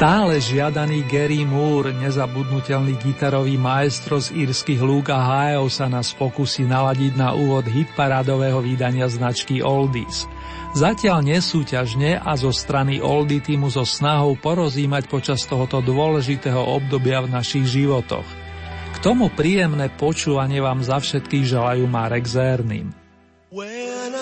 Stále žiadaný Gary Moore, nezabudnutelný gitarový maestro z írskych lúk a hájov sa nás pokusí naladiť na úvod hitparádového vydania značky Oldies. Zatiaľ nesúťažne a zo strany Oldie týmu so snahou porozímať počas tohoto dôležitého obdobia v našich životoch. K tomu príjemné počúvanie vám za všetkých želajú Marek Zerným. When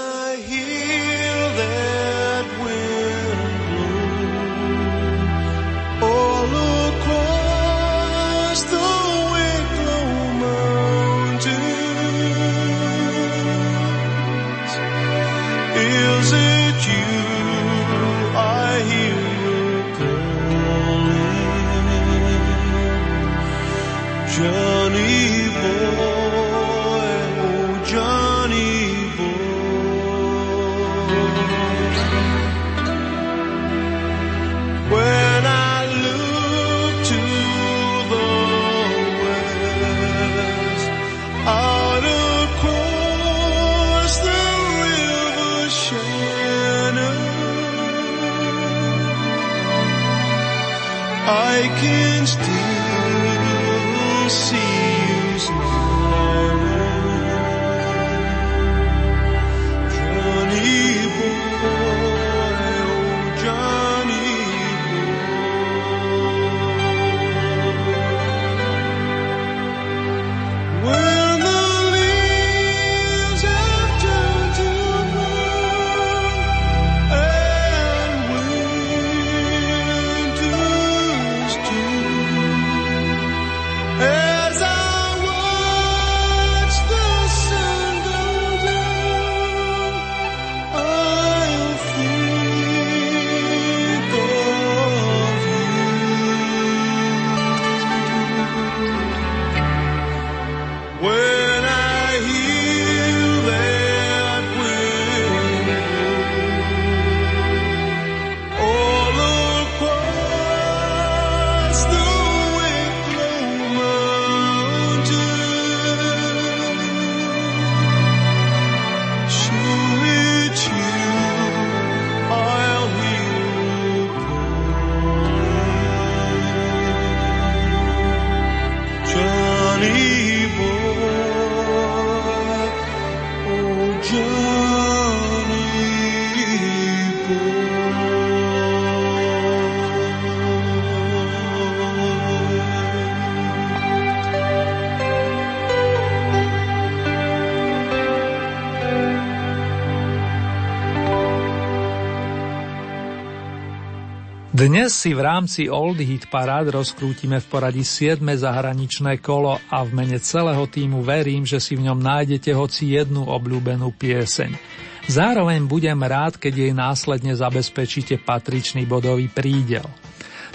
Dnes si v rámci Old Hit Parad rozkrútime v poradí 7. zahraničné kolo a v mene celého týmu verím, že si v ňom nájdete hoci jednu obľúbenú pieseň. Zároveň budem rád, keď jej následne zabezpečíte patričný bodový prídel.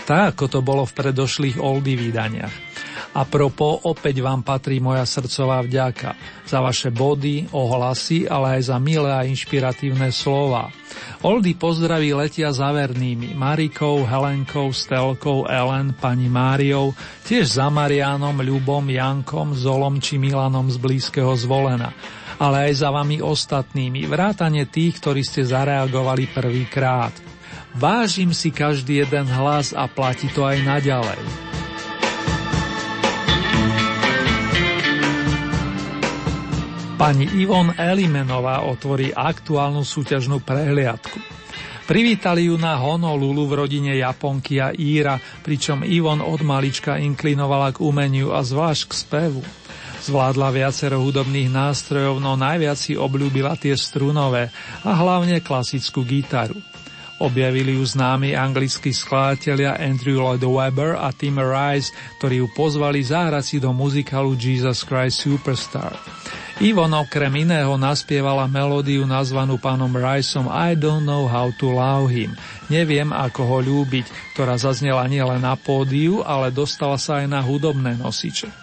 Tak, ako to bolo v predošlých Oldy vydaniach. A propo, opäť vám patrí moja srdcová vďaka za vaše body, ohlasy, ale aj za milé a inšpiratívne slova. Oldy pozdraví letia zavernými Marikou, Helenkou, Stelkou, Ellen, pani Máriou, tiež za Marianom, Ľubom, Jankom, Zolom či Milanom z blízkeho zvolena ale aj za vami ostatnými, vrátane tých, ktorí ste zareagovali prvýkrát. Vážim si každý jeden hlas a platí to aj naďalej. Pani Ivon Elimenová otvorí aktuálnu súťažnú prehliadku. Privítali ju na Honolulu v rodine Japonky a Íra, pričom Ivon od malička inklinovala k umeniu a zvlášť k spevu. Zvládla viacero hudobných nástrojov, no najviac si obľúbila tie strunové a hlavne klasickú gitaru. Objavili ju známi anglickí skladatelia Andrew Lloyd Webber a Tim Rice, ktorí ju pozvali zahrať si do muzikálu Jesus Christ Superstar. Ivon okrem iného naspievala melódiu nazvanú pánom Riceom I don't know how to love him. Neviem, ako ho ľúbiť, ktorá zaznela nielen na pódiu, ale dostala sa aj na hudobné nosiče.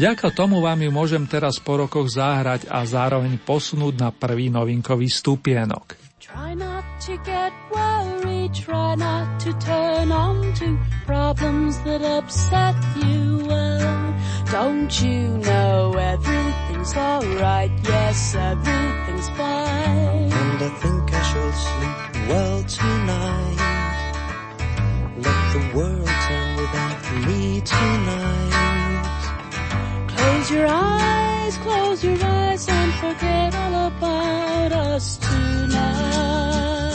Ďaka tomu vám ju môžem teraz po rokoch zahrať a zároveň posunúť na prvý novinkový stupienok. Try not to get worried, try not to turn on to problems that upset you. Well, don't you know everything's alright? Yes, everything's fine. And I think I shall sleep well tonight. Let the world turn without me tonight. Close your eyes, close your eyes and forget all about us tonight.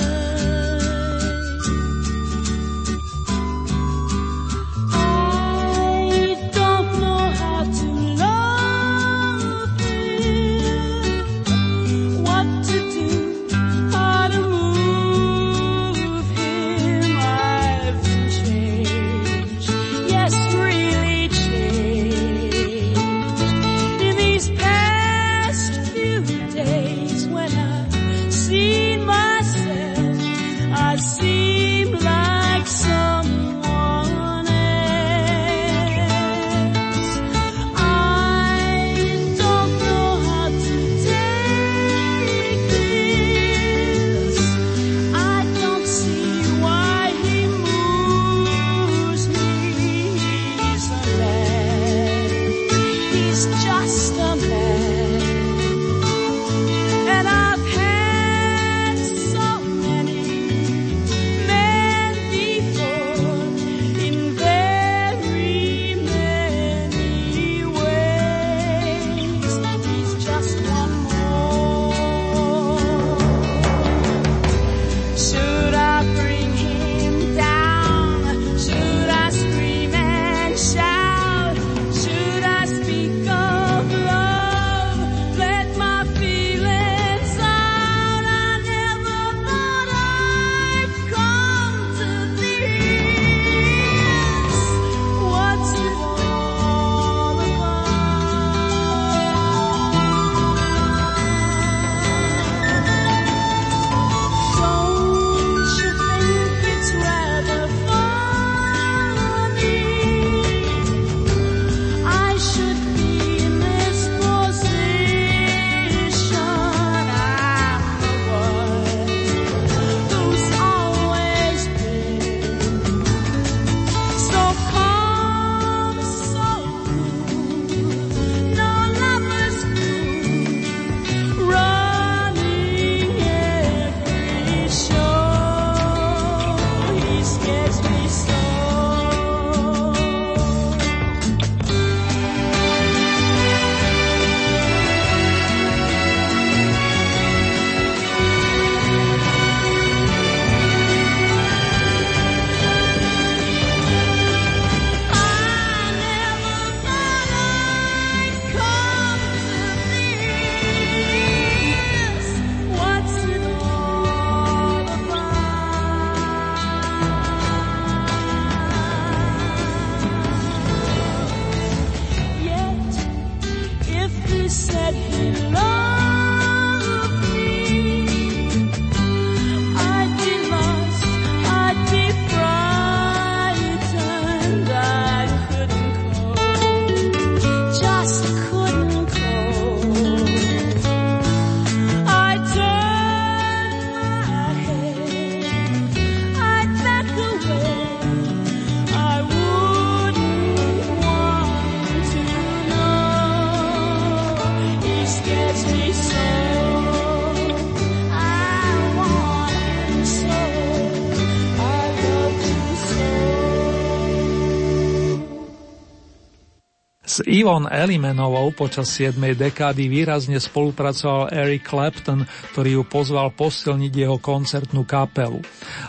Ivon Elimenovou počas 7. dekády výrazne spolupracoval Eric Clapton, ktorý ju pozval posilniť jeho koncertnú kapelu.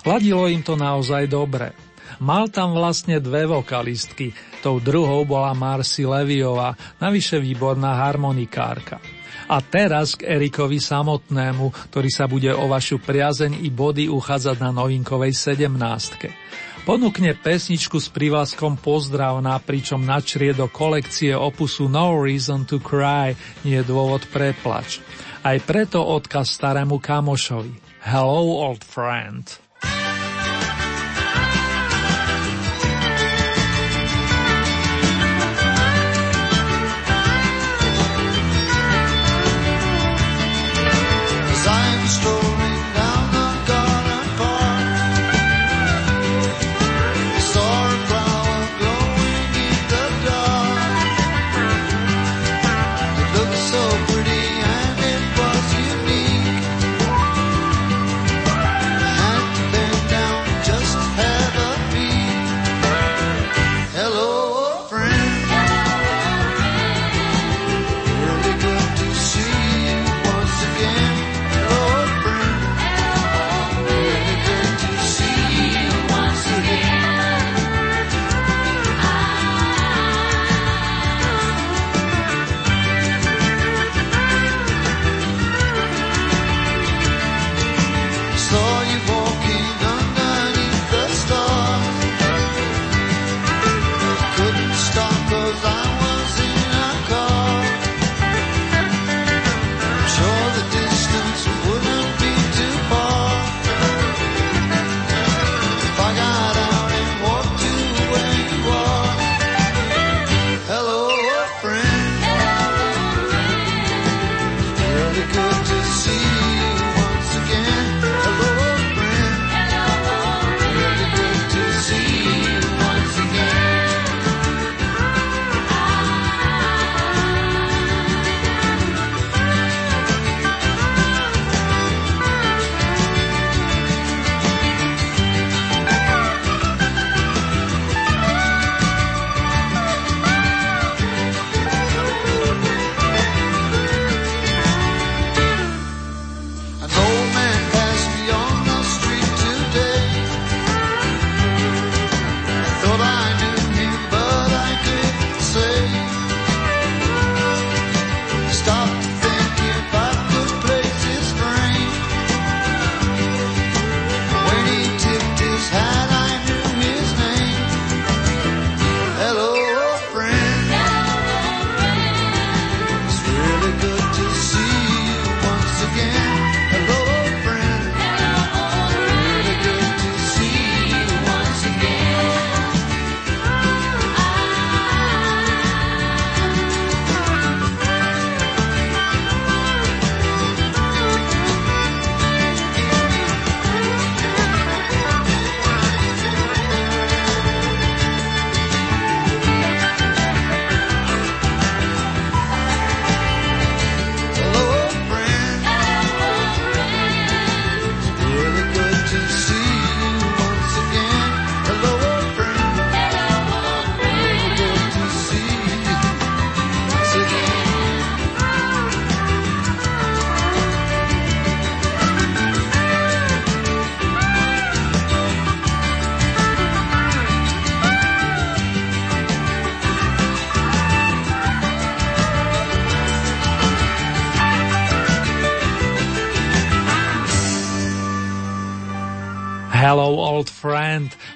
Ladilo im to naozaj dobre. Mal tam vlastne dve vokalistky, tou druhou bola Marcy Leviová, navyše výborná harmonikárka. A teraz k Erikovi samotnému, ktorý sa bude o vašu priazeň i body uchádzať na novinkovej 17. Ponúkne pesničku s privlaskom pozdravná, pričom načrie do kolekcie opusu No Reason to Cry, nie je dôvod preplač. Aj preto odkaz starému kamošovi. Hello, old friend.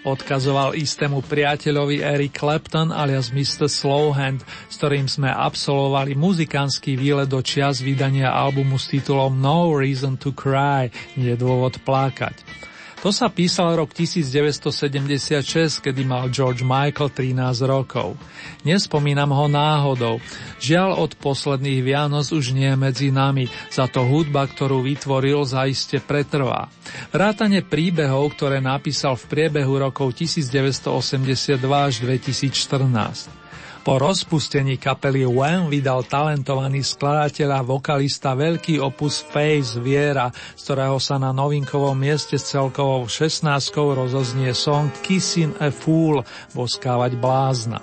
Odkazoval istému priateľovi Eric Clapton alias Mr. Slowhand, s ktorým sme absolvovali muzikánsky výlet do čias vydania albumu s titulom No Reason to Cry, nie dôvod plakať. To sa písal rok 1976, kedy mal George Michael 13 rokov. Nespomínam ho náhodou. Žiaľ od posledných Vianoc už nie je medzi nami, za to hudba, ktorú vytvoril, zaiste pretrvá. Vrátane príbehov, ktoré napísal v priebehu rokov 1982 až 2014. Po rozpustení kapely Wham vydal talentovaný skladateľ a vokalista veľký opus Face Viera, z ktorého sa na novinkovom mieste s celkovou 16 rozoznie song Kissing a Fool, boskávať blázna.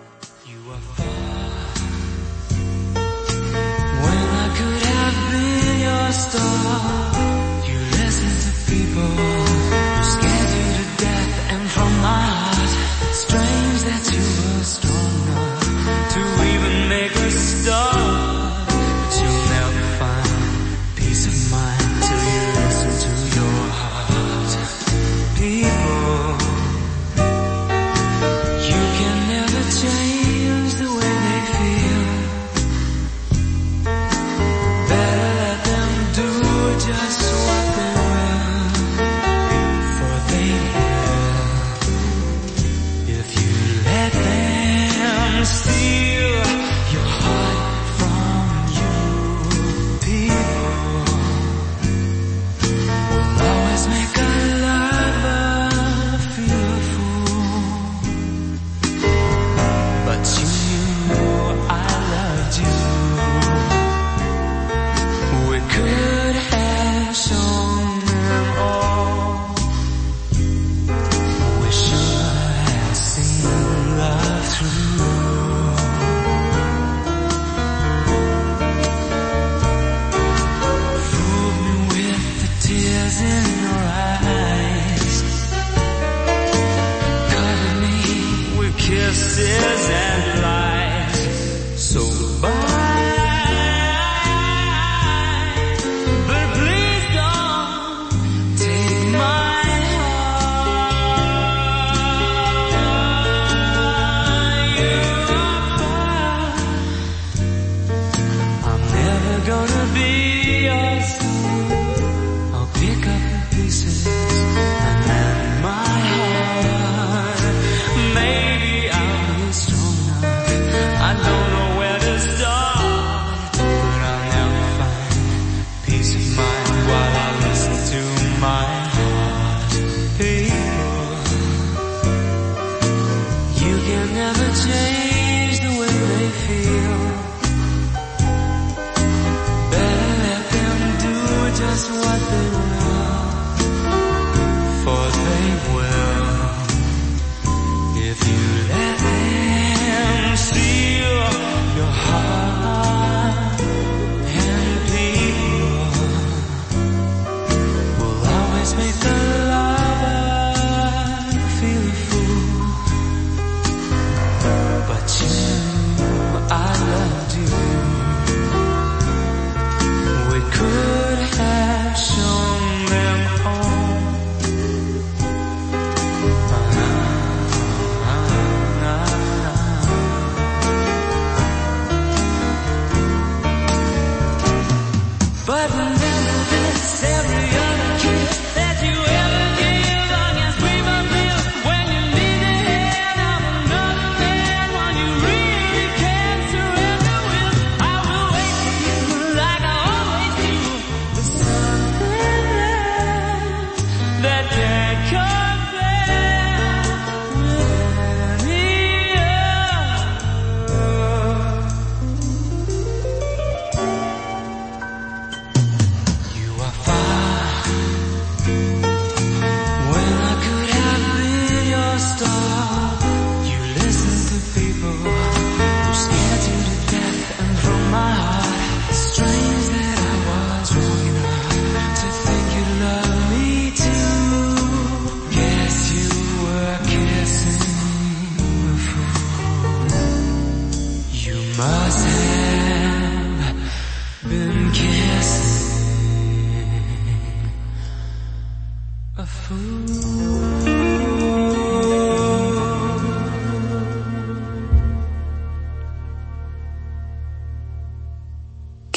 a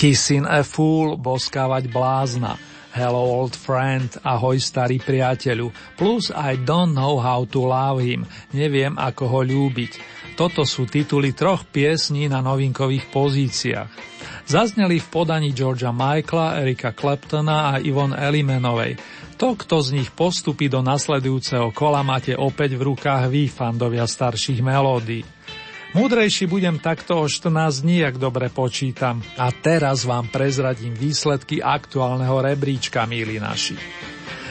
Kissing a Fool, boskávať blázna, Hello Old Friend, Ahoj starý priateľu, plus I Don't Know How to Love Him, neviem ako ho ľúbiť. Toto sú tituly troch piesní na novinkových pozíciách. Zazneli v podaní Georgia Michaela, Erika Claptona a Ivon Elimenovej. To, kto z nich postupí do nasledujúceho kola, máte opäť v rukách vy, fandovia starších melódií. Múdrejší budem takto o 14 dní, ak dobre počítam. A teraz vám prezradím výsledky aktuálneho rebríčka, milí naši.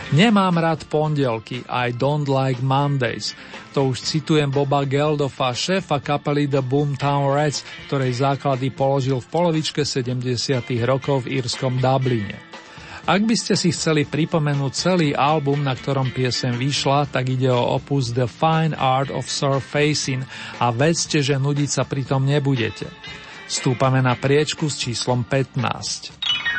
Nemám rád pondelky, I don't like Mondays. To už citujem Boba Geldofa, šéfa kapely The Boomtown Rats, ktorej základy položil v polovičke 70. rokov v írskom Dubline. Ak by ste si chceli pripomenúť celý album, na ktorom piesem vyšla, tak ide o opus The Fine Art of Surfacing a vedzte, že nudiť sa pritom nebudete. Stúpame na priečku s číslom 15.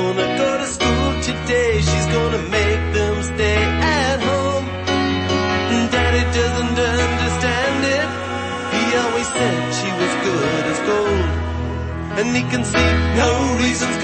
gonna go to school today. She's gonna make them stay at home. And Daddy doesn't understand it. He always said she was good as gold. And he can see no reasons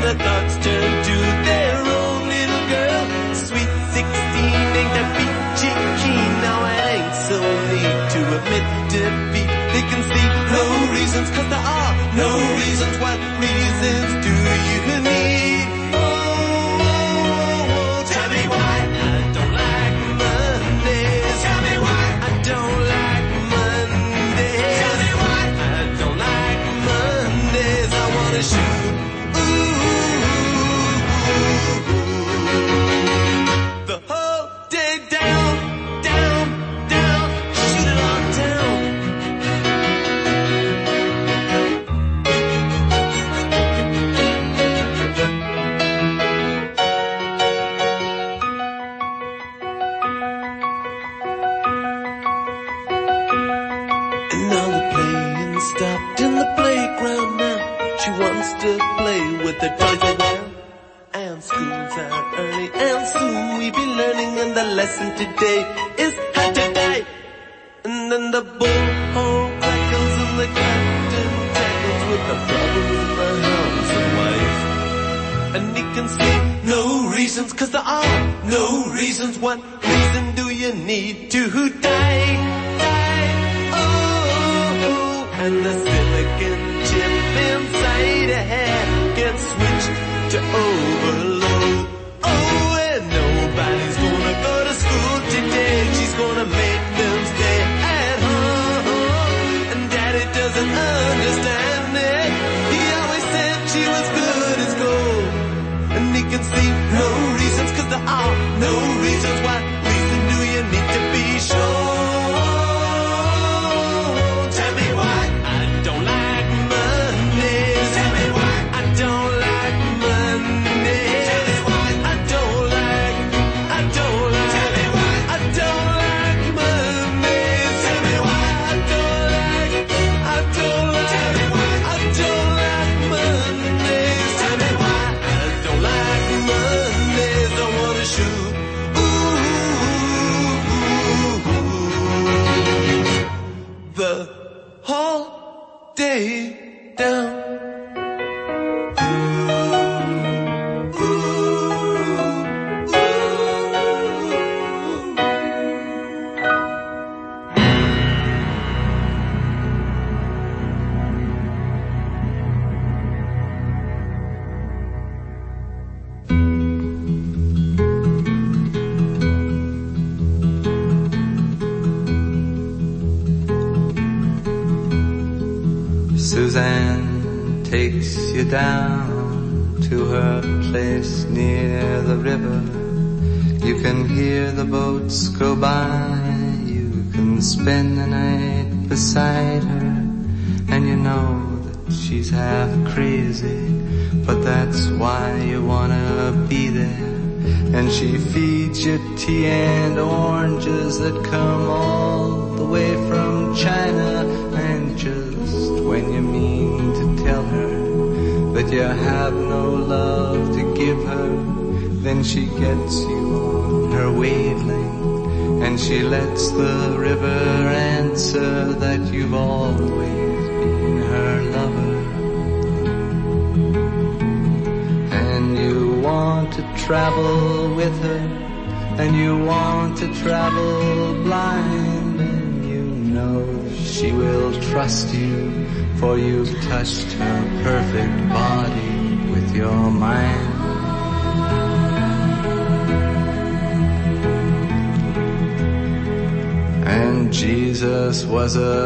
the ducks.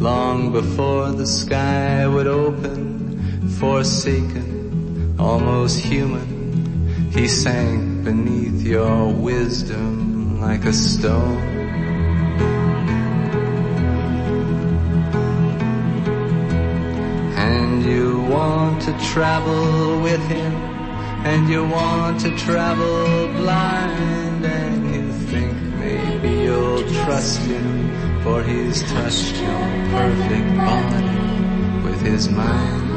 long before the sky would open, forsaken, almost human. He sank beneath your wisdom like a stone. And you want to travel with him, and you want to travel blind, you'll trust him, for he's touched your perfect body with his mind.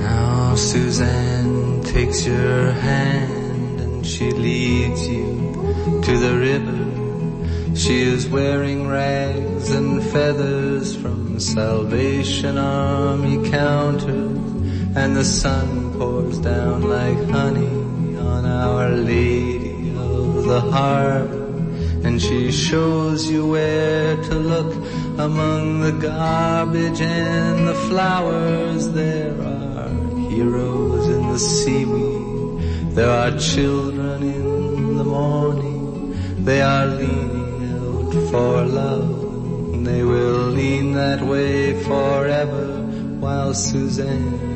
Now Suzanne takes your hand and she leads you to the river. She is wearing rags and feathers from Salvation Army counters and the sun pours down like honey on Our Lady of the Harbor. And she shows you where to look among the garbage and the flowers. There are heroes in the seaweed. There are children in the morning. They are leaning out for love. They will lean that way forever while Suzanne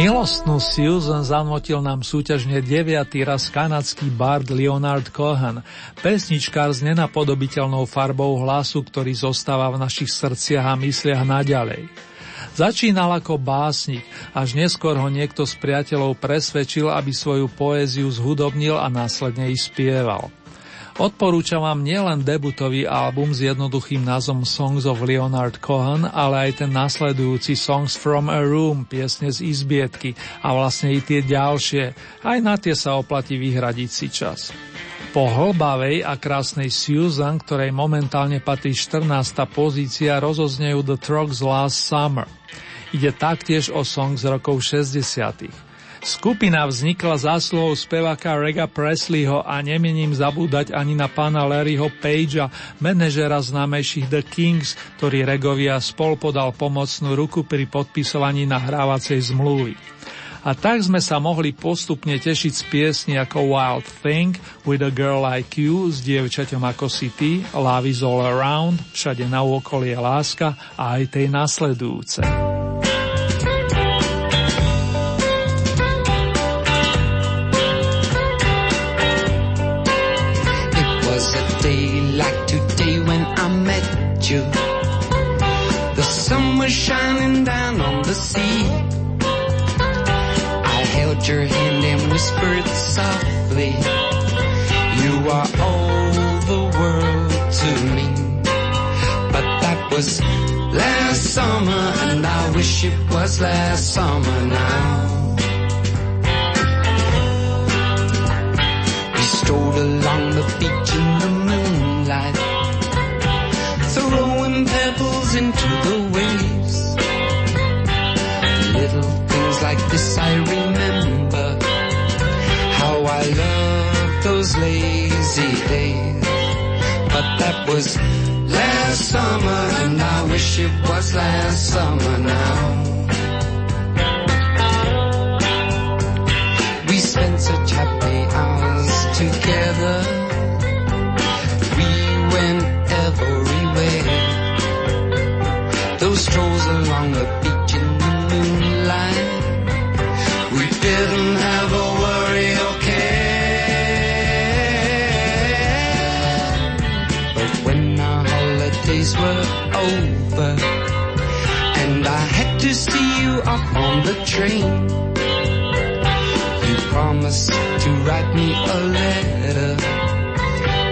Milostnú Susan zanotil nám súťažne deviatý raz kanadský bard Leonard Cohen, pesničkár s nenapodobiteľnou farbou hlasu, ktorý zostáva v našich srdciach a mysliach naďalej. Začínal ako básnik, až neskôr ho niekto z priateľov presvedčil, aby svoju poéziu zhudobnil a následne ich spieval. Odporúčam vám nielen debutový album s jednoduchým názvom Songs of Leonard Cohen, ale aj ten nasledujúci Songs from a Room, piesne z izbietky a vlastne i tie ďalšie. Aj na tie sa oplatí vyhradiť si čas. Po hlbavej a krásnej Susan, ktorej momentálne patrí 14. pozícia, rozoznejú The Trucks Last Summer. Ide taktiež o song z rokov 60. Skupina vznikla zásluhou speváka Rega Presleyho a nemením zabúdať ani na pána Larryho Pagea, manažera známejších The Kings, ktorý Regovi a spol podal pomocnú ruku pri podpisovaní nahrávacej zmluvy. A tak sme sa mohli postupne tešiť z piesni ako Wild Thing, With a Girl Like You, s dievčaťom ako City, Love is All Around, Všade na okolie láska a aj tej nasledujúcej. it was last summer now. We strolled along the beach in the moonlight, throwing pebbles into the waves. Little things like this I remember, how I loved those lazy days, but that was summer and I wish it was last summer now. train. You promised to write me a letter,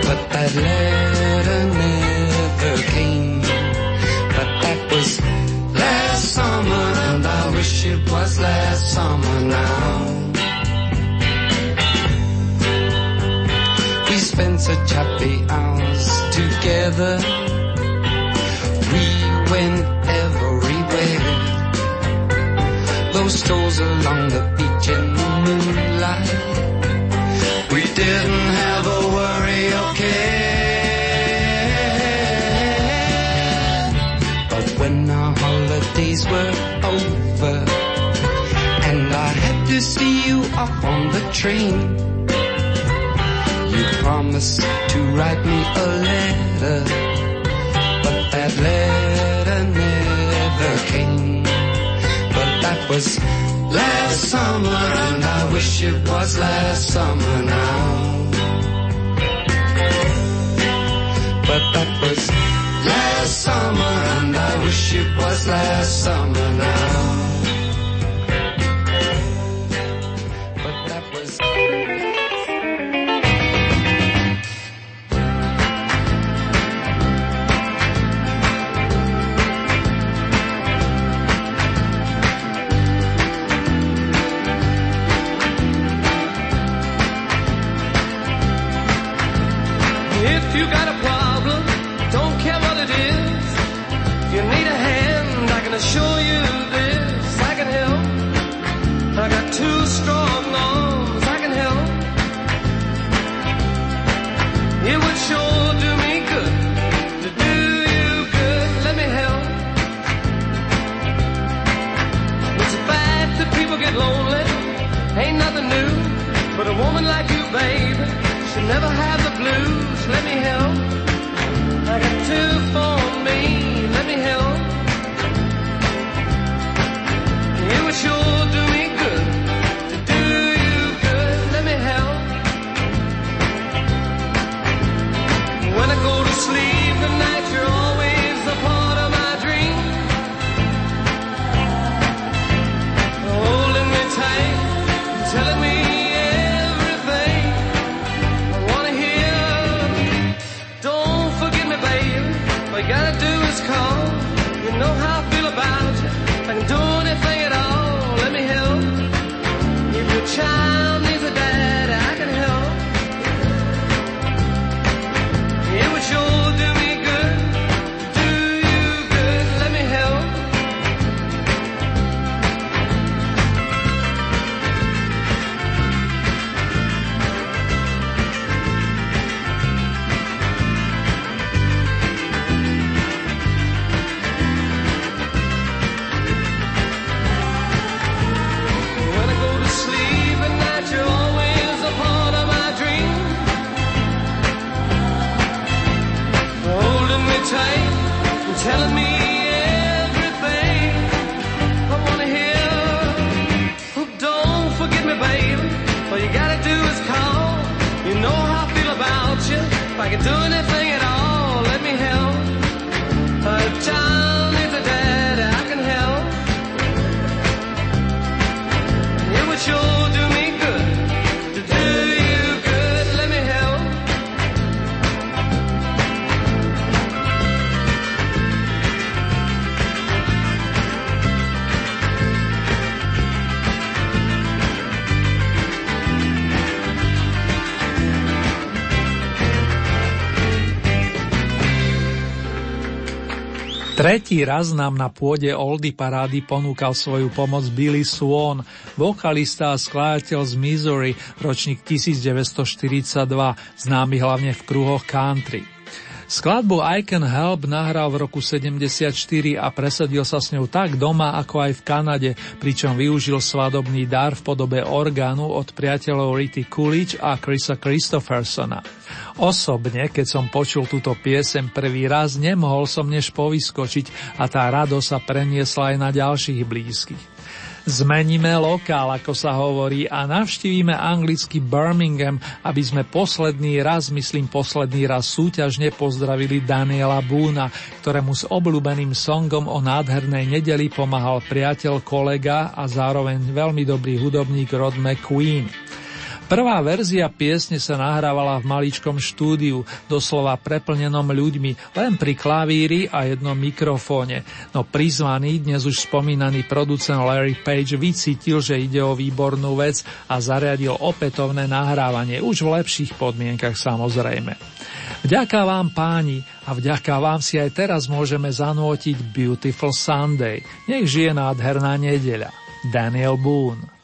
but that letter never came. But that was last summer and I wish it was last summer now. We spent such happy hours together the train. You promised to write me a letter, but that letter never came. But that was last summer and I wish it was last summer now. But that was last summer and I wish it was last summer now. A woman like you, babe, should never have the blues. Let me help. Tretí raz nám na pôde Oldy parády ponúkal svoju pomoc Billy Swan, vokalista a skladateľ z Missouri, ročník 1942, známy hlavne v kruhoch country. Skladbu I Can Help nahral v roku 74 a presadil sa s ňou tak doma, ako aj v Kanade, pričom využil svadobný dar v podobe orgánu od priateľov Ritty Coolidge a Chrisa Christophersona. Osobne, keď som počul túto piesem prvý raz, nemohol som než povyskočiť a tá radosť sa preniesla aj na ďalších blízkych. Zmeníme lokál, ako sa hovorí, a navštívime anglický Birmingham, aby sme posledný raz, myslím posledný raz súťažne pozdravili Daniela Búna, ktorému s obľúbeným songom o nádhernej nedeli pomáhal priateľ, kolega a zároveň veľmi dobrý hudobník Rod McQueen. Prvá verzia piesne sa nahrávala v maličkom štúdiu, doslova preplnenom ľuďmi, len pri klavíri a jednom mikrofóne. No prizvaný, dnes už spomínaný producent Larry Page vycítil, že ide o výbornú vec a zariadil opätovné nahrávanie, už v lepších podmienkach samozrejme. Vďaka vám páni a vďaka vám si aj teraz môžeme zanútiť Beautiful Sunday. Nech žije nádherná nedeľa. Daniel Boone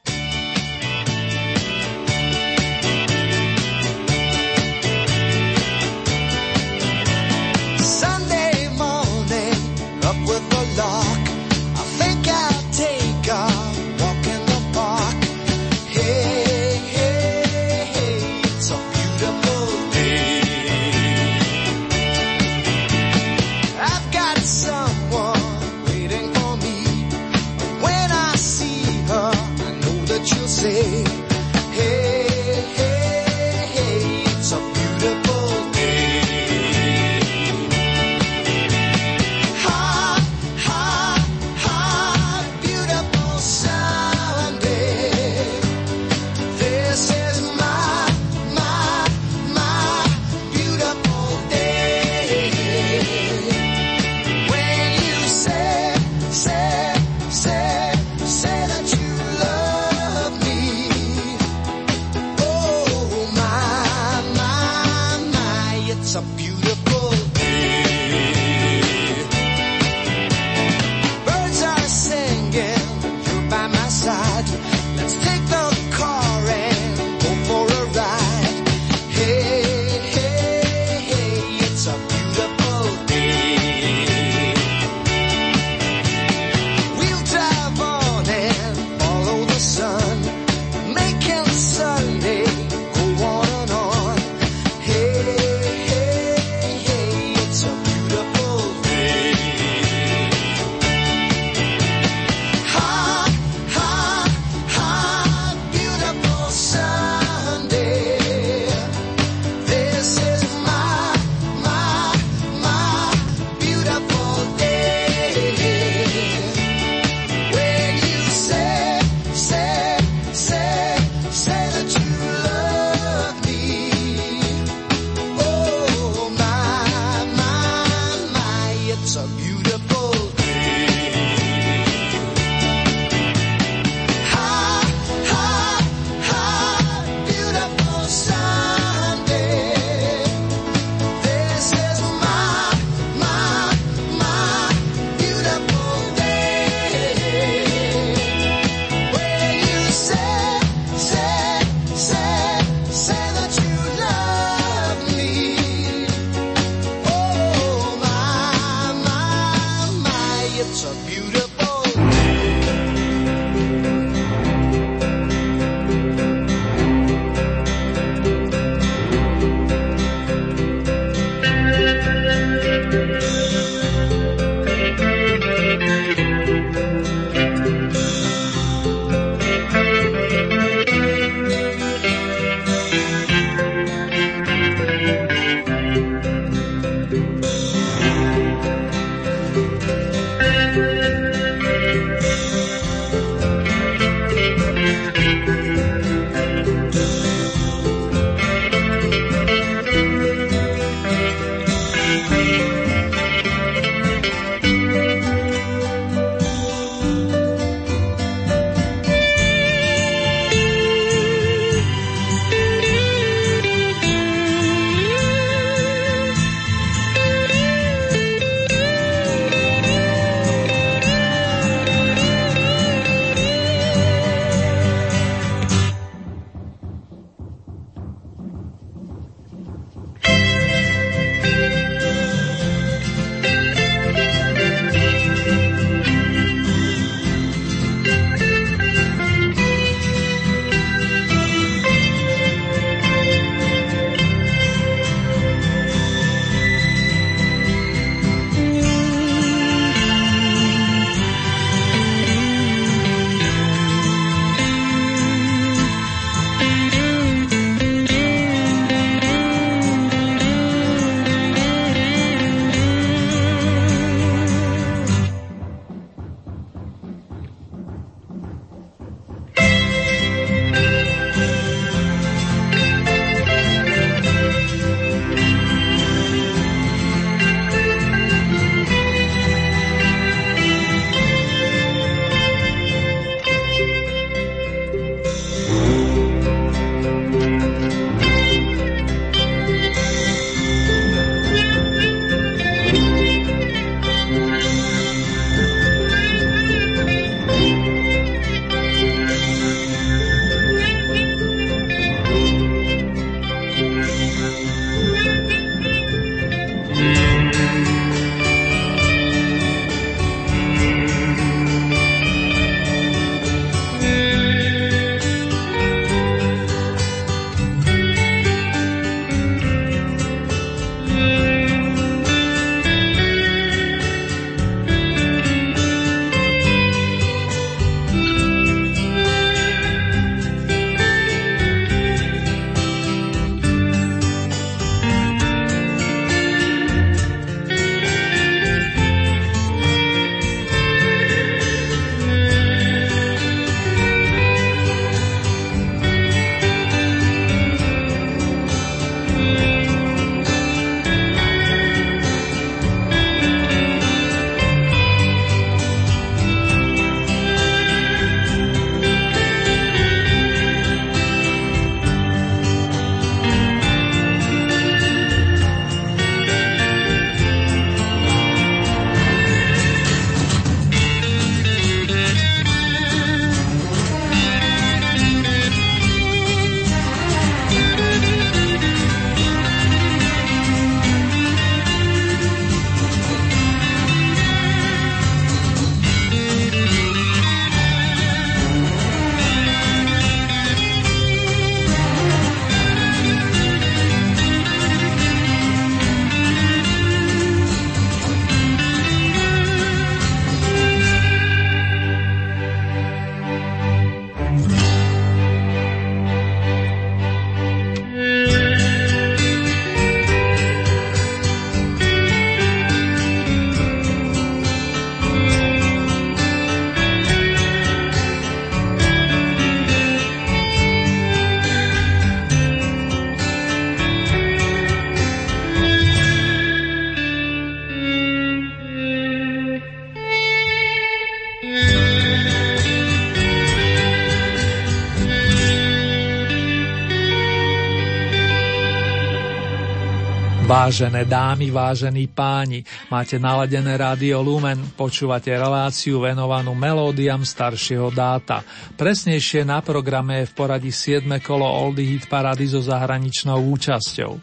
Vážené dámy, vážení páni, máte naladené rádio Lumen, počúvate reláciu venovanú melódiam staršieho dáta. Presnejšie na programe je v poradí 7. kolo Oldy Hit Parady so zahraničnou účasťou.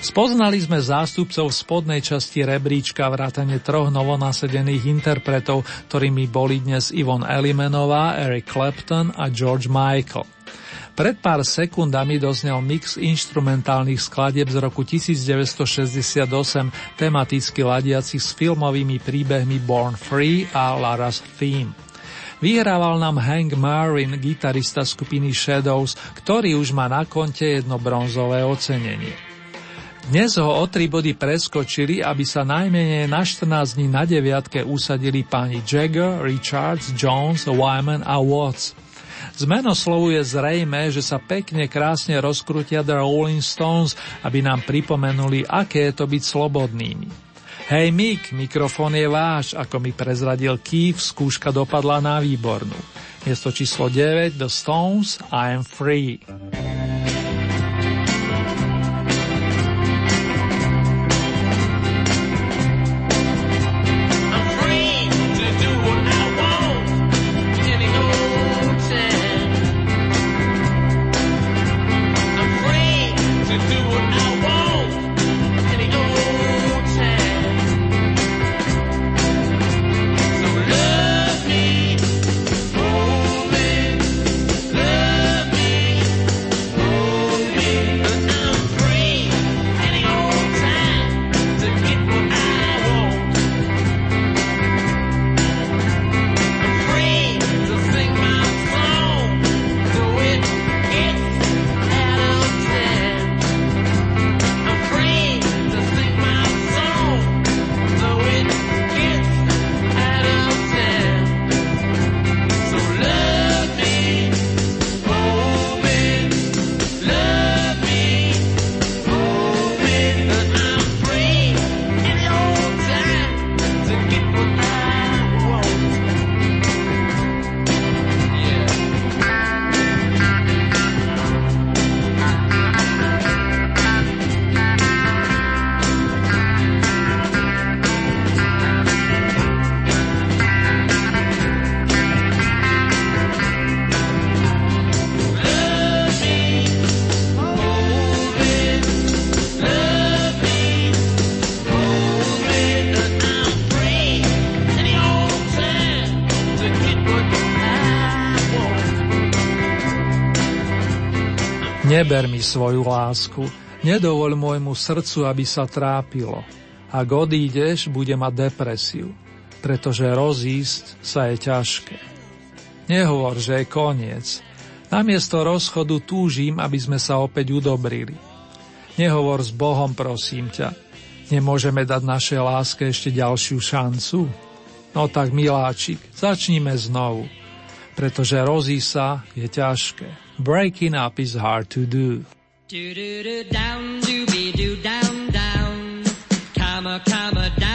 Spoznali sme zástupcov spodnej časti rebríčka vrátane troch novonasedených interpretov, ktorými boli dnes Ivon Elimenová, Eric Clapton a George Michael. Pred pár sekundami doznel mix instrumentálnych skladieb z roku 1968, tematicky ladiaci s filmovými príbehmi Born Free a Lara's Theme. Vyhrával nám Hank Marin, gitarista skupiny Shadows, ktorý už má na konte jedno bronzové ocenenie. Dnes ho o tri body preskočili, aby sa najmenej na 14 dní na deviatke usadili páni Jagger, Richards, Jones, Wyman a Watts. Z menoslovu je zrejme, že sa pekne krásne rozkrutia The Rolling Stones, aby nám pripomenuli, aké je to byť slobodnými. Hej Mick, mikrofón je váš, ako mi prezradil Keith, skúška dopadla na výbornú. Miesto číslo 9, The Stones, I am free. Neber mi svoju lásku, nedovoľ môjmu srdcu, aby sa trápilo. Ak odídeš, bude mať depresiu, pretože rozísť sa je ťažké. Nehovor, že je koniec. Namiesto rozchodu túžim, aby sme sa opäť udobrili. Nehovor s Bohom, prosím ťa. Nemôžeme dať našej láske ešte ďalšiu šancu? No tak, miláčik, začníme znovu, pretože rozísť sa je ťažké. Breaking up is hard to do. Do do do down, do down down, comma comma down,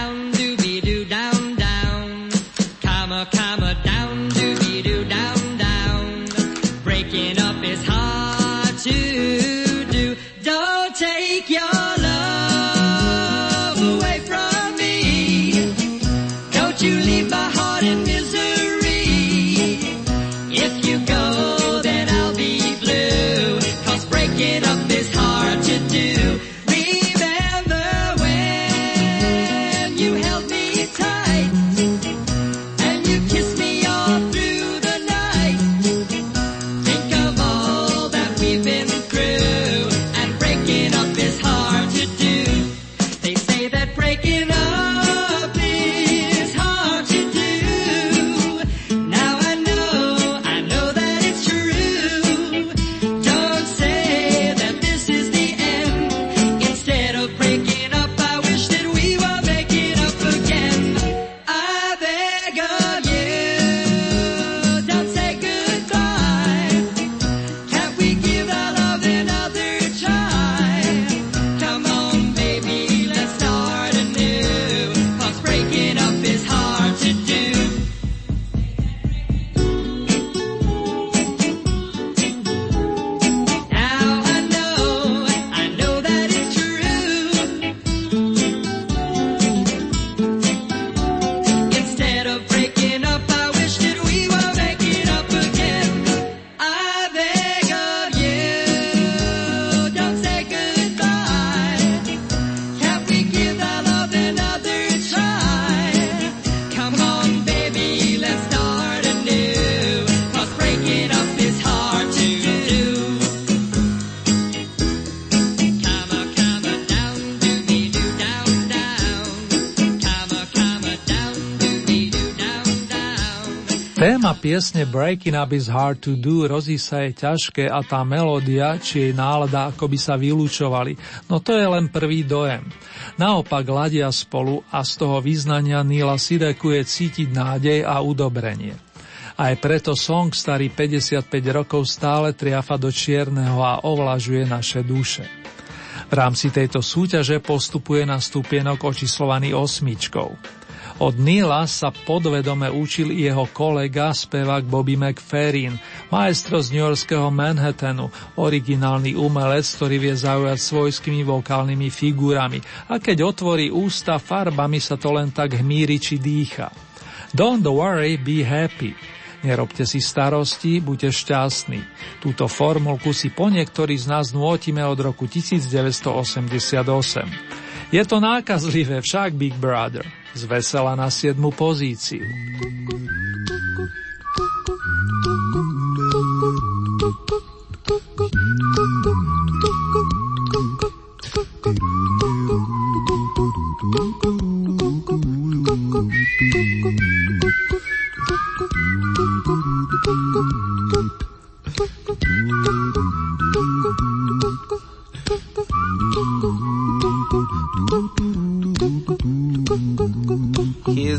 piesne Breaking Up is Hard to Do rozísa je ťažké a tá melódia, či jej nálada ako by sa vylúčovali, no to je len prvý dojem. Naopak ladia spolu a z toho význania Nila Sideku je cítiť nádej a udobrenie. Aj preto song starý 55 rokov stále triafa do čierneho a ovlažuje naše duše. V rámci tejto súťaže postupuje na stupienok očíslovaný osmičkou. Od Nila sa podvedome učil jeho kolega, spevák Bobby McFerrin, maestro z newyorského Manhattanu, originálny umelec, ktorý vie zaujať svojskými vokálnymi figurami a keď otvorí ústa farbami sa to len tak hmíri či dýcha. Don't worry, be happy. Nerobte si starosti, buďte šťastní. Túto formulku si po niektorí z nás nôtime od roku 1988. Je to nákazlivé však, Big Brother z vesela na siedmu pozíciu.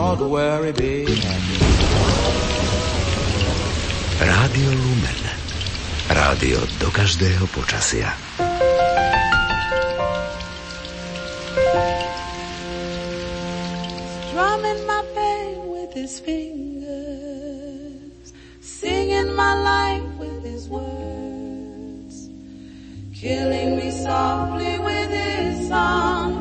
Don't worry, be happy. Rádio Lumen. Rádio do každého počasia. Strumming my pain with his fingers, singing my life with his words, killing me softly with his song,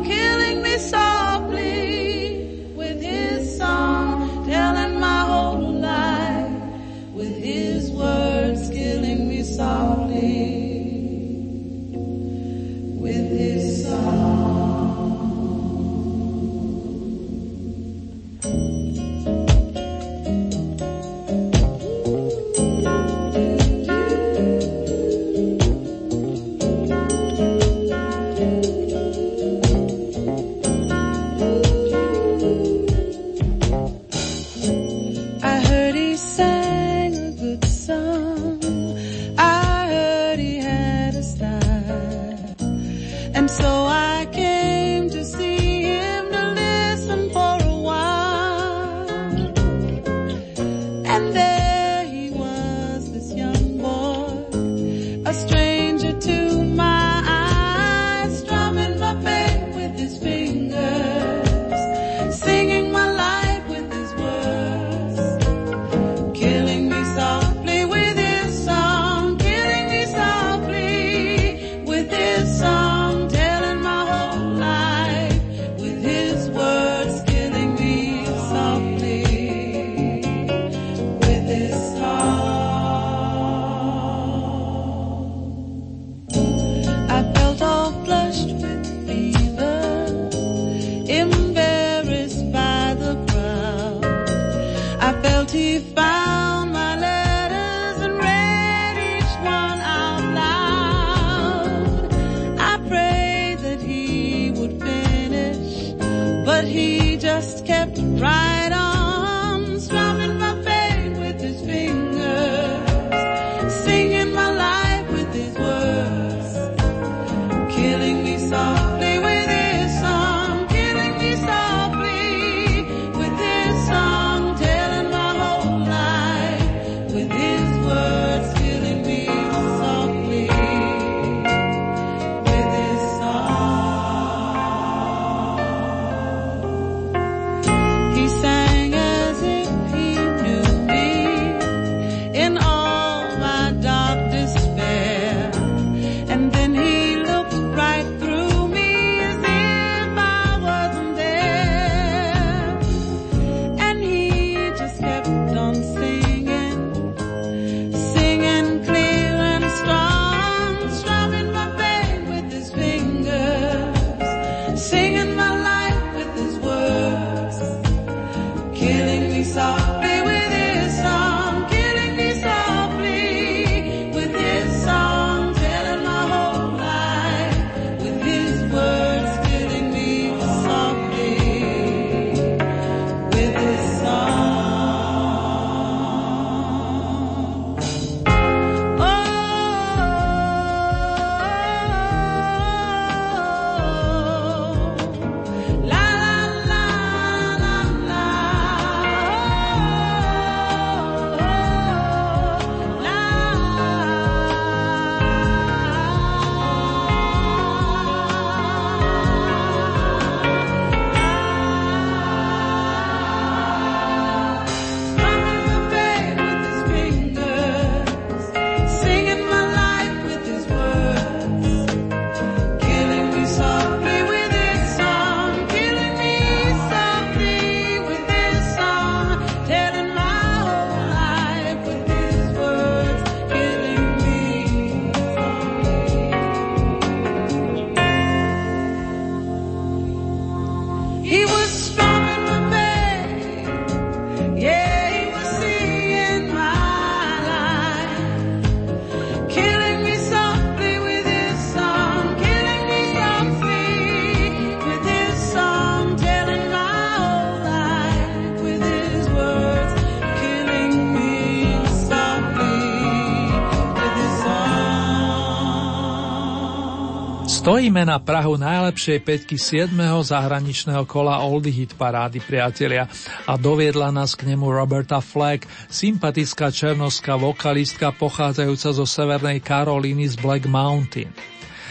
Stojíme na Prahu najlepšej peťky 7. zahraničného kola Oldie Hit parády, priatelia, a doviedla nás k nemu Roberta Fleck, sympatická černovská vokalistka pochádzajúca zo severnej Karolíny z Black Mountain.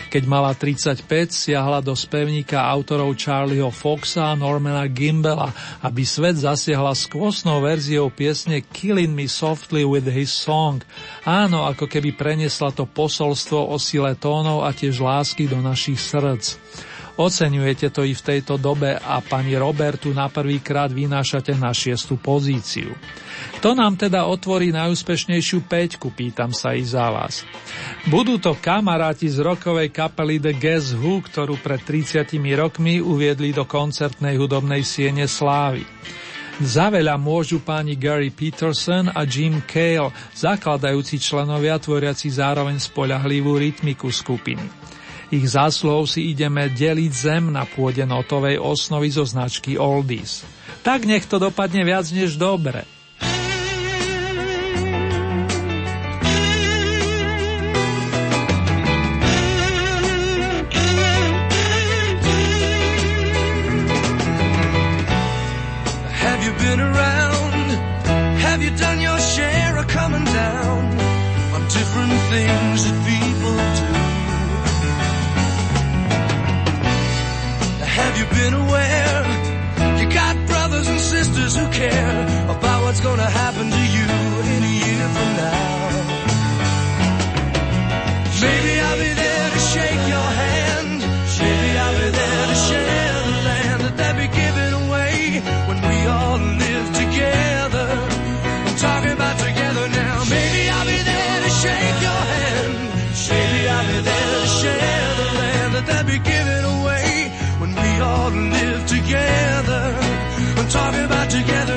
Keď mala 35, siahla do spevníka autorov Charlieho Foxa a Normana Gimbela, aby svet zasiahla skvostnou verziou piesne Killing Me Softly with His Song. Áno, ako keby prenesla to posolstvo o sile tónov a tiež lásky do našich srdc. Oceňujete to i v tejto dobe a pani Robertu na prvýkrát vynášate na šiestu pozíciu. Kto nám teda otvorí najúspešnejšiu peťku, pýtam sa i za vás. Budú to kamaráti z rokovej kapely The Guess Who, ktorú pred 30 rokmi uviedli do koncertnej hudobnej siene slávy. Za veľa môžu páni Gary Peterson a Jim Cale, zakladajúci členovia tvoriaci zároveň spoľahlivú rytmiku skupiny. Ich zásluhou si ideme deliť zem na pôde notovej osnovy zo značky Oldies. Tak nech to dopadne viac než dobre. together. I'm talking about together.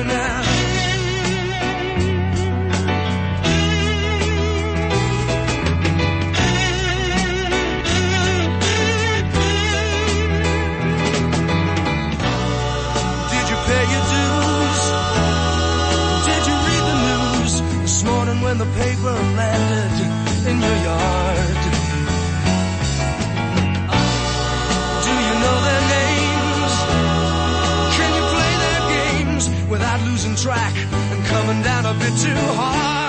track and coming down a bit too hard.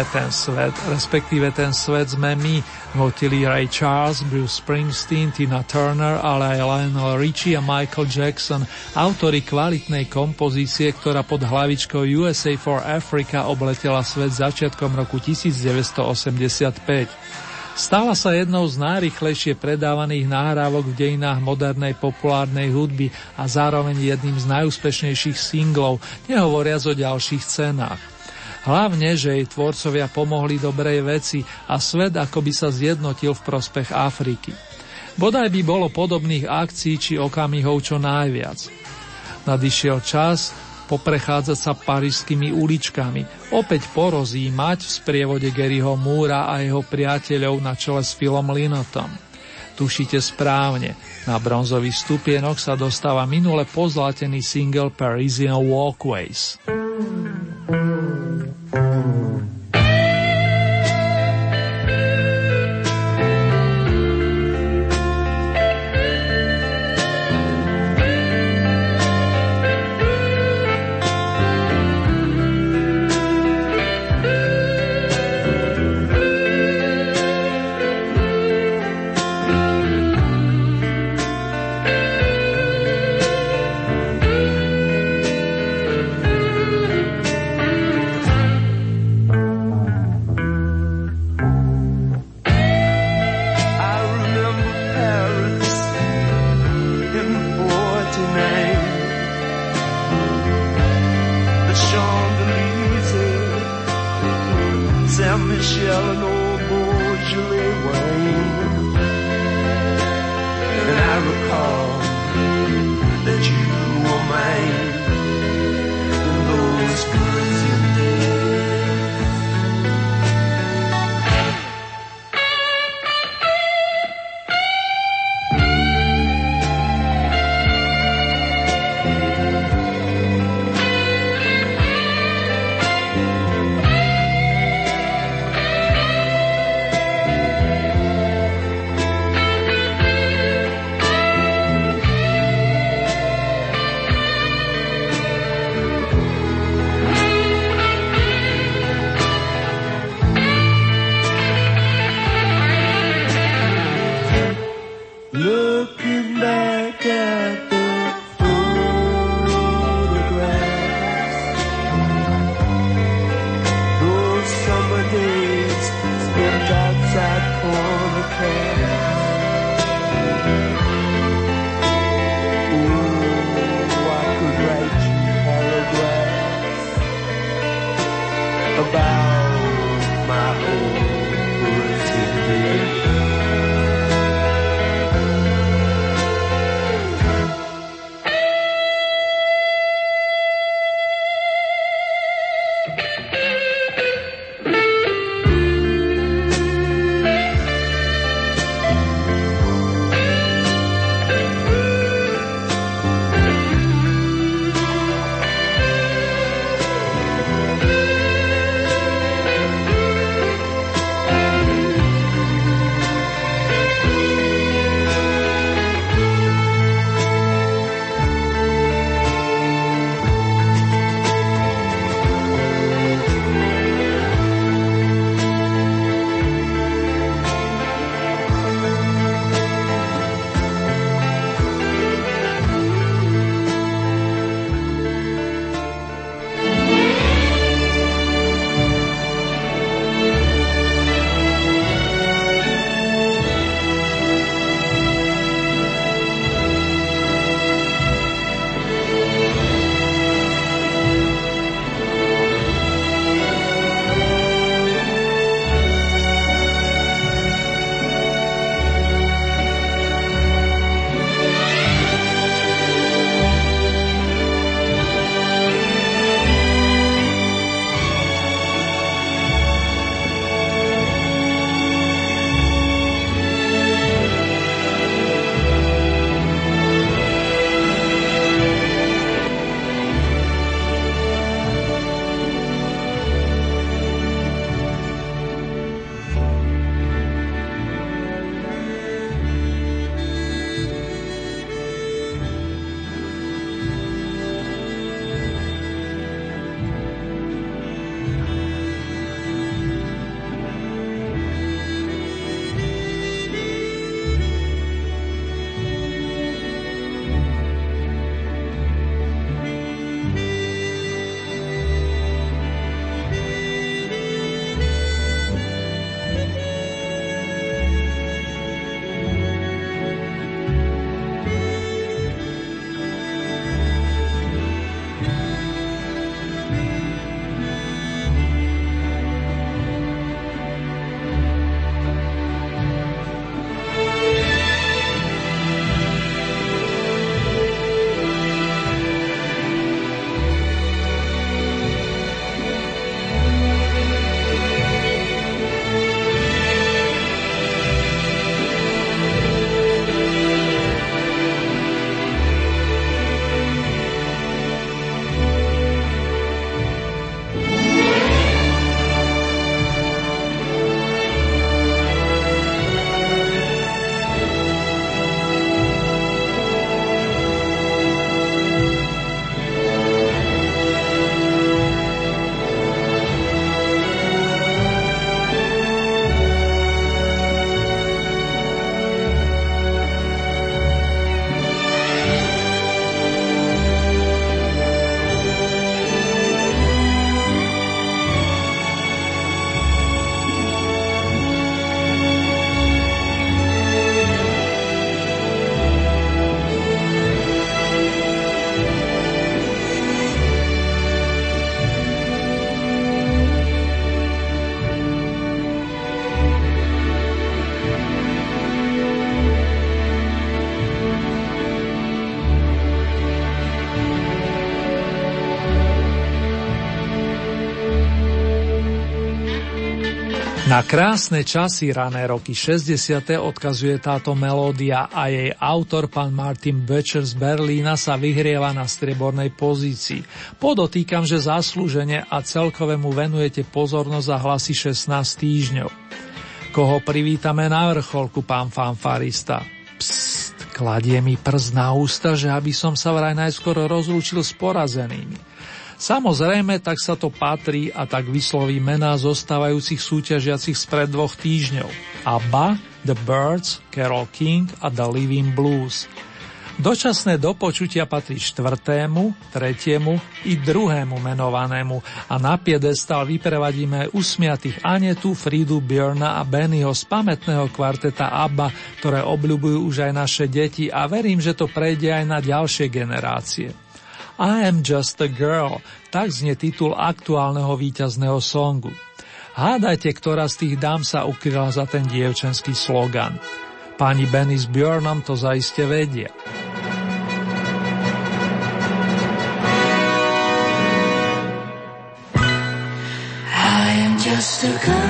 Sme ten svet, respektíve ten svet sme my, notili Ray Charles, Bruce Springsteen, Tina Turner, ale aj Lionel Richie a Michael Jackson, autori kvalitnej kompozície, ktorá pod hlavičkou USA for Africa obletela svet začiatkom roku 1985. Stala sa jednou z najrychlejšie predávaných nahrávok v dejinách modernej populárnej hudby a zároveň jedným z najúspešnejších singlov, nehovoriac o ďalších cenách. Hlavne, že jej tvorcovia pomohli dobrej veci a svet akoby sa zjednotil v prospech Afriky. Bodaj by bolo podobných akcií či okamihov čo najviac. Nadišiel čas poprechádzať sa parížskými uličkami, opäť porozímať v sprievode Garyho Múra a jeho priateľov na čele s Philom Linotom. Tušite správne, na bronzový stupienok sa dostáva minule pozlatený single Parisian Walkways. 嗯。Na krásne časy rané roky 60. odkazuje táto melódia a jej autor pán Martin Becher z Berlína sa vyhrieva na striebornej pozícii. Podotýkam, že zaslúžene a celkové mu venujete pozornosť za hlasy 16 týždňov. Koho privítame na vrcholku, pán fanfarista? Psst, kladie mi prst na ústa, že aby som sa vraj najskôr rozlúčil s porazenými. Samozrejme, tak sa to patrí a tak vysloví mená zostávajúcich súťažiacich spred dvoch týždňov. ABBA, The Birds, Carol King a The Living Blues. Dočasné dopočutia patrí štvrtému, tretiemu i druhému menovanému a na piedestal vyprevadíme usmiatých Anetu, Fridu, Björna a Bennyho z pamätného kvarteta ABBA, ktoré obľubujú už aj naše deti a verím, že to prejde aj na ďalšie generácie. I am just a girl, tak znie titul aktuálneho víťazného songu. Hádajte, ktorá z tých dám sa ukryla za ten dievčenský slogan. Pani Benny s Björnom to zaiste vedia. I am just a girl,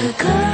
am just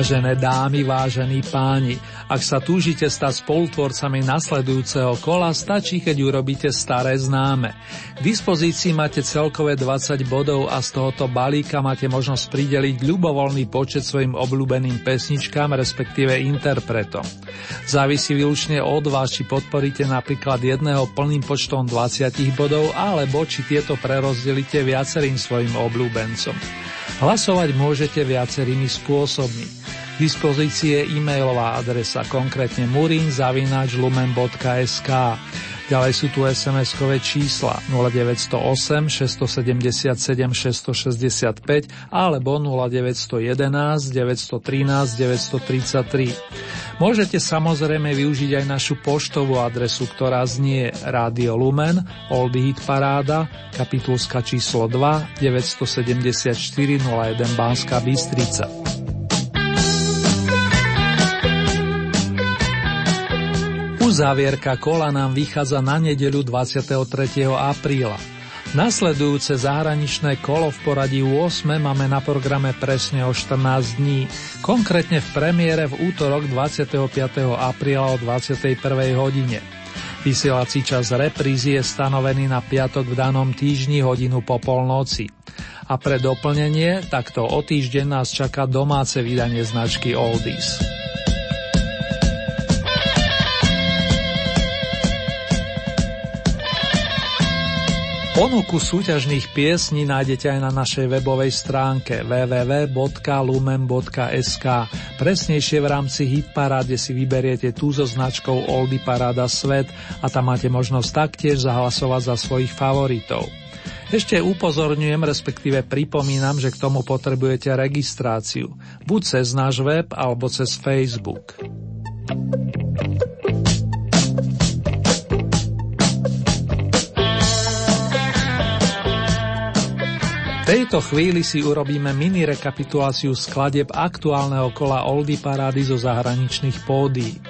Vážené dámy, vážení páni, ak sa túžite stať spolutvorcami nasledujúceho kola, stačí, keď urobíte staré známe. K dispozícii máte celkové 20 bodov a z tohoto balíka máte možnosť prideliť ľubovoľný počet svojim obľúbeným pesničkám, respektíve interpretom. Závisí výlučne od vás, či podporíte napríklad jedného plným počtom 20 bodov, alebo či tieto prerozdelíte viacerým svojim obľúbencom. Hlasovať môžete viacerými spôsobmi. Je e-mailová adresa, konkrétne murinzavináčlumen.sk. Ďalej sú tu SMS-kové čísla 0908 677 665 alebo 0911 913 933. Môžete samozrejme využiť aj našu poštovú adresu, ktorá znie Radio Lumen, Oldie Hit Paráda, kapitulska číslo 2, 974 01 Banská Bystrica. Uzávierka kola nám vychádza na nedeľu 23. apríla. Nasledujúce zahraničné kolo v poradí 8 máme na programe presne o 14 dní, konkrétne v premiére v útorok 25. apríla o 21. hodine. Vysielací čas reprízy je stanovený na piatok v danom týždni hodinu po polnoci. A pre doplnenie, takto o týždeň nás čaká domáce vydanie značky Oldies. Ponuku súťažných piesní nájdete aj na našej webovej stránke www.lumen.sk. Presnejšie v rámci Hitparáde si vyberiete tú so značkou Oldy Paráda Svet a tam máte možnosť taktiež zahlasovať za svojich favoritov. Ešte upozorňujem, respektíve pripomínam, že k tomu potrebujete registráciu, buď cez náš web alebo cez Facebook. Tejto chvíli si urobíme mini rekapituláciu skladeb aktuálneho kola Oldy Parády zo zahraničných pódií.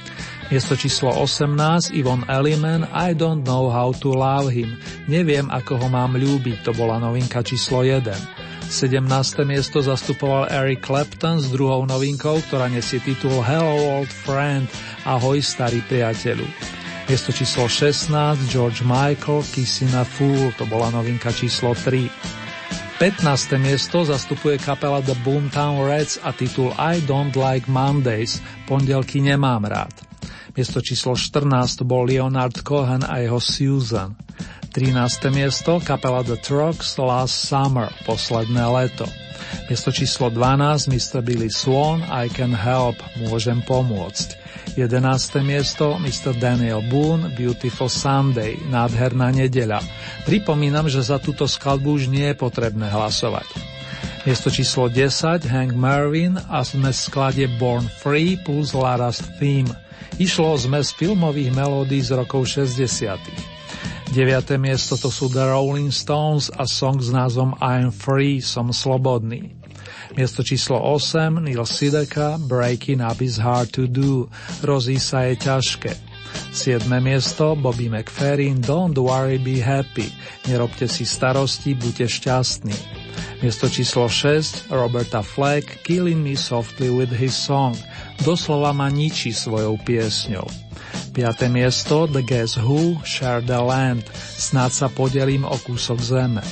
Miesto číslo 18 Ivon Elliman I don't know how to love him. Neviem, ako ho mám ľúbiť, to bola novinka číslo 1. 17. miesto zastupoval Eric Clapton s druhou novinkou, ktorá nesie titul Hello Old Friend, Ahoj starý priateľu. Miesto číslo 16 George Michael Kissing a Fool, to bola novinka číslo 3. 15. miesto zastupuje kapela The Boomtown Reds a titul I Don't Like Mondays, pondelky nemám rád. Miesto číslo 14 bol Leonard Cohen a jeho Susan. 13. miesto kapela The Trucks Last Summer, posledné leto. Miesto číslo 12 Mr. Billy Swan I Can Help, môžem pomôcť. 11. miesto Mr. Daniel Boone Beautiful Sunday, nádherná nedeľa. Pripomínam, že za túto skladbu už nie je potrebné hlasovať. Miesto číslo 10 Hank Marvin a zmes skladie Born Free plus Lara's Theme. Išlo o zmes filmových melódií z rokov 60. 9. miesto to sú The Rolling Stones a song s názvom I'm Free, som slobodný. Miesto číslo 8 Neil Sideka Breaking Up is Hard to Do Rozísa je ťažké. 7. miesto Bobby McFerrin Don't Worry Be Happy Nerobte si starosti, buďte šťastní. Miesto číslo 6 Roberta Fleck Killing Me Softly with His Song Doslova ma ničí svojou piesňou. 5. miesto The Guess Who Share the Land Snad sa podelím o kúsok zeme.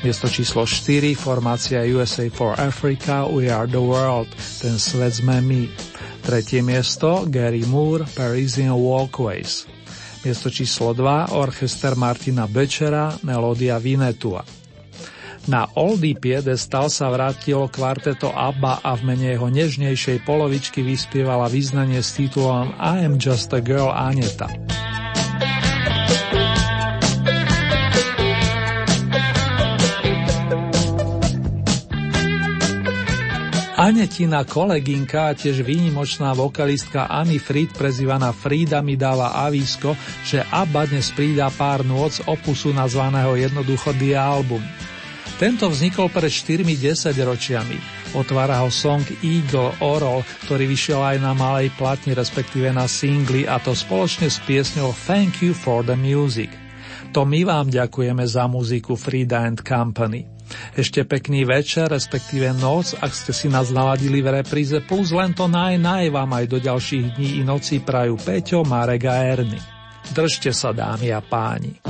Miesto číslo 4, formácia USA for Africa, We Are the World, ten svet sme my. Tretie miesto, Gary Moore, Parisian Walkways. Miesto číslo 2, orchester Martina Bečera, Melodia Vinetua. Na Oldie piedestal sa vrátilo kvarteto ABBA a v mene jeho nežnejšej polovičky vyspievala význanie s titulom I am just a girl Aneta. Anetina kolegynka a tiež výnimočná vokalistka Anny Fried prezývaná Frida mi dáva avísko, že ABBA dnes prída pár nôc opusu nazvaného jednoducho The Album. Tento vznikol pred 4 10 ročiami. Otvára ho song Eagle Oral, ktorý vyšiel aj na malej platni, respektíve na singli a to spoločne s piesňou Thank You for the Music. To my vám ďakujeme za muziku Frida and Company. Ešte pekný večer, respektíve noc, ak ste si nás naladili v repríze, plus len to naj, naj vám aj do ďalších dní i nocí prajú Peťo, Marek a Erny. Držte sa, dámy a páni.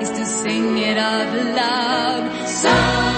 is to sing it out loud. So